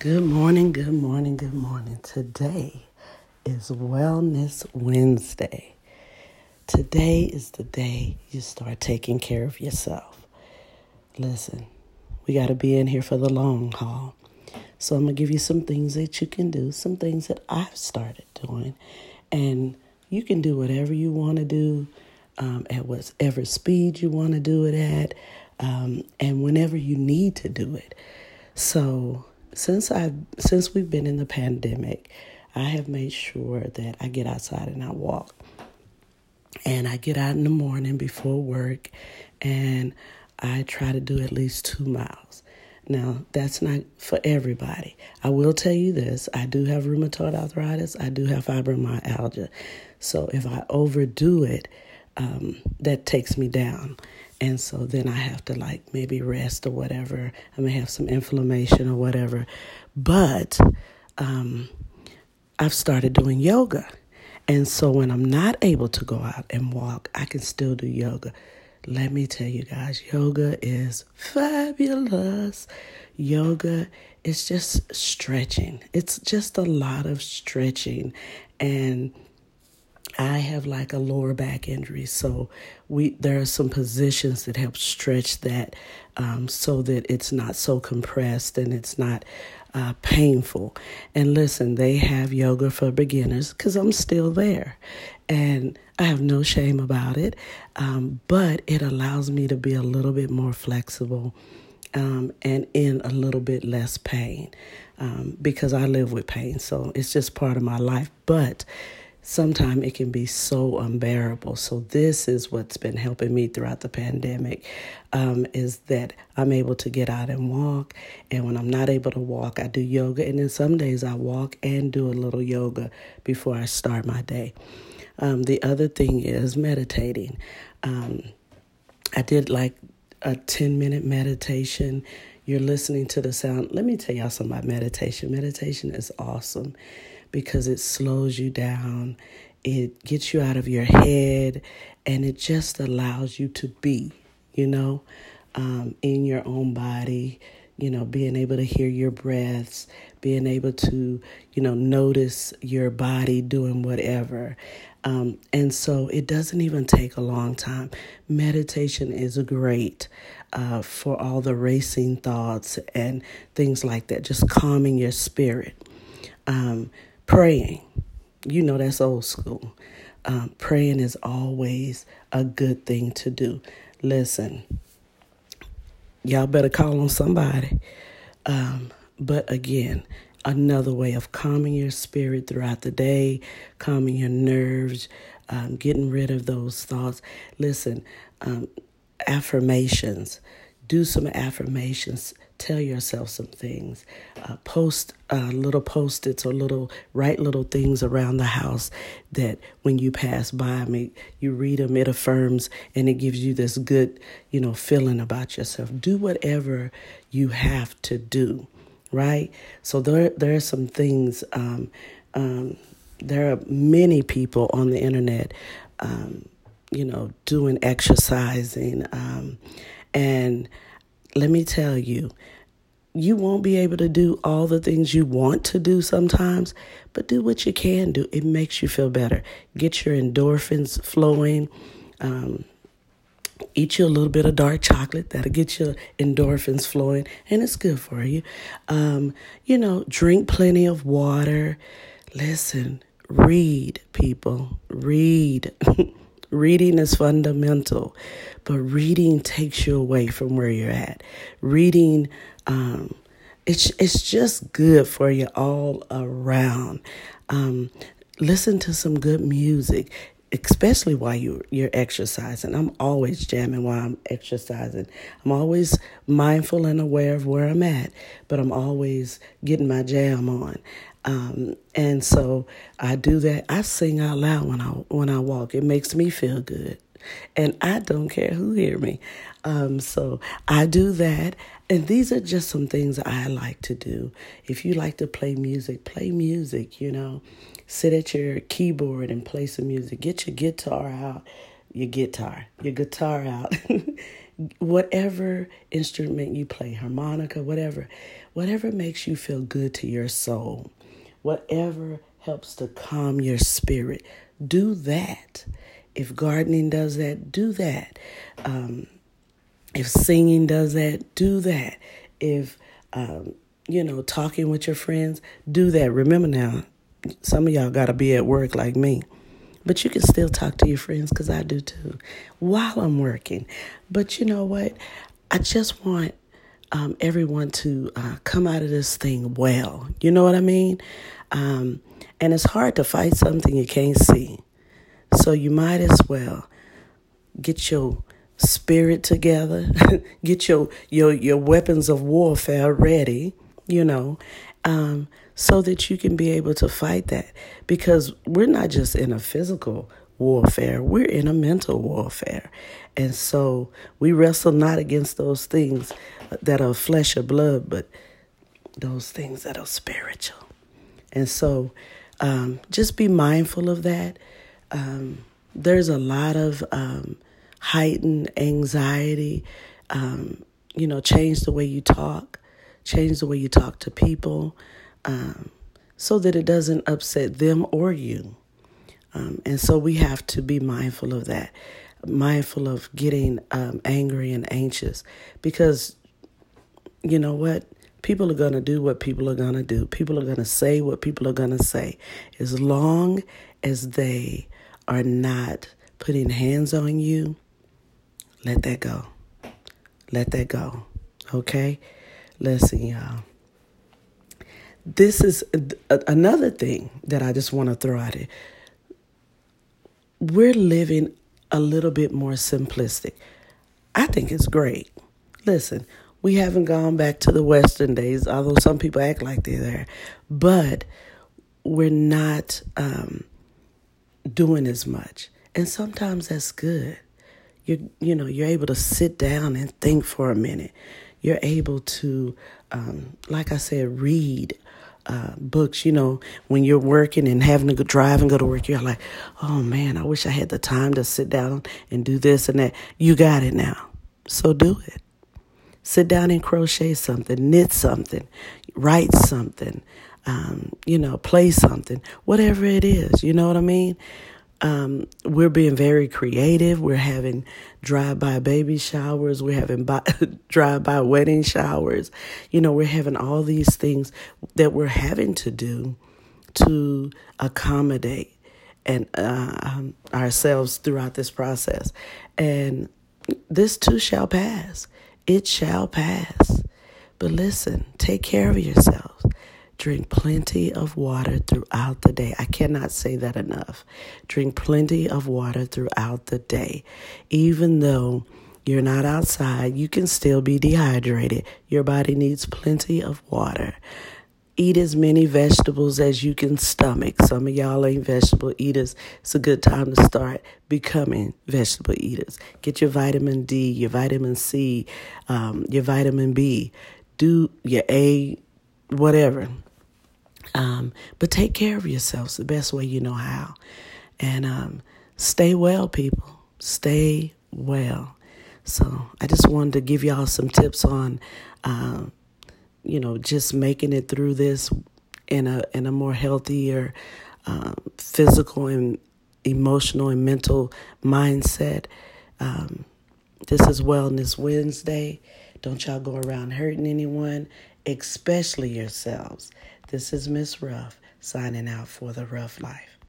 Good morning, good morning, good morning. Today is Wellness Wednesday. Today is the day you start taking care of yourself. Listen, we got to be in here for the long haul. So I'm going to give you some things that you can do, some things that I've started doing. And you can do whatever you want to do um, at whatever speed you want to do it at um, and whenever you need to do it. So since I since we've been in the pandemic, I have made sure that I get outside and I walk. And I get out in the morning before work and I try to do at least 2 miles. Now, that's not for everybody. I will tell you this, I do have rheumatoid arthritis, I do have fibromyalgia. So if I overdo it, um, that takes me down. And so then I have to like maybe rest or whatever. I may have some inflammation or whatever. But um, I've started doing yoga. And so when I'm not able to go out and walk, I can still do yoga. Let me tell you guys, yoga is fabulous. Yoga is just stretching. It's just a lot of stretching and I have like a lower back injury, so we there are some positions that help stretch that um, so that it's not so compressed and it's not uh, painful. And listen, they have yoga for beginners because I'm still there, and I have no shame about it. Um, but it allows me to be a little bit more flexible um, and in a little bit less pain um, because I live with pain, so it's just part of my life. But sometimes it can be so unbearable. So this is what's been helping me throughout the pandemic um, is that I'm able to get out and walk. And when I'm not able to walk, I do yoga. And then some days I walk and do a little yoga before I start my day. Um, the other thing is meditating. Um, I did like a 10 minute meditation. You're listening to the sound. Let me tell y'all something about meditation. Meditation is awesome because it slows you down, it gets you out of your head, and it just allows you to be, you know, um, in your own body, you know, being able to hear your breaths, being able to, you know, notice your body doing whatever. Um, and so it doesn't even take a long time. Meditation is great uh, for all the racing thoughts and things like that, just calming your spirit. Um, Praying, you know, that's old school. Um, praying is always a good thing to do. Listen, y'all better call on somebody. Um, but again, another way of calming your spirit throughout the day, calming your nerves, um, getting rid of those thoughts. Listen, um, affirmations. Do some affirmations tell yourself some things. Uh, post uh, little post-its or little write little things around the house that when you pass by me, you read them, it affirms and it gives you this good, you know, feeling about yourself. Do whatever you have to do, right? So there there are some things. Um, um, there are many people on the internet, um, you know, doing exercising, um, and let me tell you, you won't be able to do all the things you want to do sometimes, but do what you can do. It makes you feel better. Get your endorphins flowing. Um, eat you a little bit of dark chocolate. That'll get your endorphins flowing, and it's good for you. Um, you know, drink plenty of water. Listen, read, people. Read. Reading is fundamental, but reading takes you away from where you're at. Reading, um, it's it's just good for you all around. Um, listen to some good music, especially while you you're exercising. I'm always jamming while I'm exercising. I'm always mindful and aware of where I'm at, but I'm always getting my jam on. Um, and so I do that. I sing out loud when I when I walk. It makes me feel good, and I don't care who hear me. Um, so I do that. And these are just some things I like to do. If you like to play music, play music. You know, sit at your keyboard and play some music. Get your guitar out, your guitar, your guitar out. whatever instrument you play, harmonica, whatever, whatever makes you feel good to your soul, whatever helps to calm your spirit, do that. If gardening does that, do that. Um, if singing does that, do that. If, um, you know, talking with your friends, do that. Remember now, some of y'all got to be at work like me. But you can still talk to your friends because I do too while I'm working. But you know what? I just want um, everyone to uh, come out of this thing well. You know what I mean? Um, and it's hard to fight something you can't see. So you might as well get your spirit together, get your your your weapons of warfare ready, you know, um, so that you can be able to fight that. Because we're not just in a physical warfare, we're in a mental warfare. And so we wrestle not against those things that are flesh or blood, but those things that are spiritual. And so um, just be mindful of that. Um, there's a lot of um, heightened anxiety. Um, you know, change the way you talk, change the way you talk to people um, so that it doesn't upset them or you. Um, and so we have to be mindful of that, mindful of getting um, angry and anxious because you know what? People are going to do what people are going to do. People are going to say what people are going to say. As long as they are not putting hands on you, let that go. Let that go. Okay? Listen, y'all. This is uh, another thing that I just want to throw at it. We're living a little bit more simplistic. I think it's great. Listen, we haven't gone back to the Western days, although some people act like they're there. But we're not um, doing as much. And sometimes that's good. You you know, you're able to sit down and think for a minute. You're able to, um, like I said, read uh, books. You know, when you're working and having to go drive and go to work, you're like, oh man, I wish I had the time to sit down and do this and that. You got it now, so do it. Sit down and crochet something, knit something, write something, um, you know, play something, whatever it is. You know what I mean? Um, we're being very creative. We're having drive-by baby showers. We're having drive-by wedding showers. You know, we're having all these things that we're having to do to accommodate and uh, um, ourselves throughout this process. And this too shall pass. It shall pass. But listen, take care of yourselves. Drink plenty of water throughout the day. I cannot say that enough. Drink plenty of water throughout the day. Even though you're not outside, you can still be dehydrated. Your body needs plenty of water. Eat as many vegetables as you can stomach. Some of y'all ain't vegetable eaters. It's a good time to start becoming vegetable eaters. Get your vitamin D, your vitamin C, um, your vitamin B. Do your A, whatever. Um, but take care of yourselves the best way you know how. And um, stay well, people. Stay well. So I just wanted to give y'all some tips on. Um, you know, just making it through this in a in a more healthier uh, physical and emotional and mental mindset. Um, this is Wellness Wednesday. Don't y'all go around hurting anyone, especially yourselves. This is Miss Ruff signing out for the Rough Life.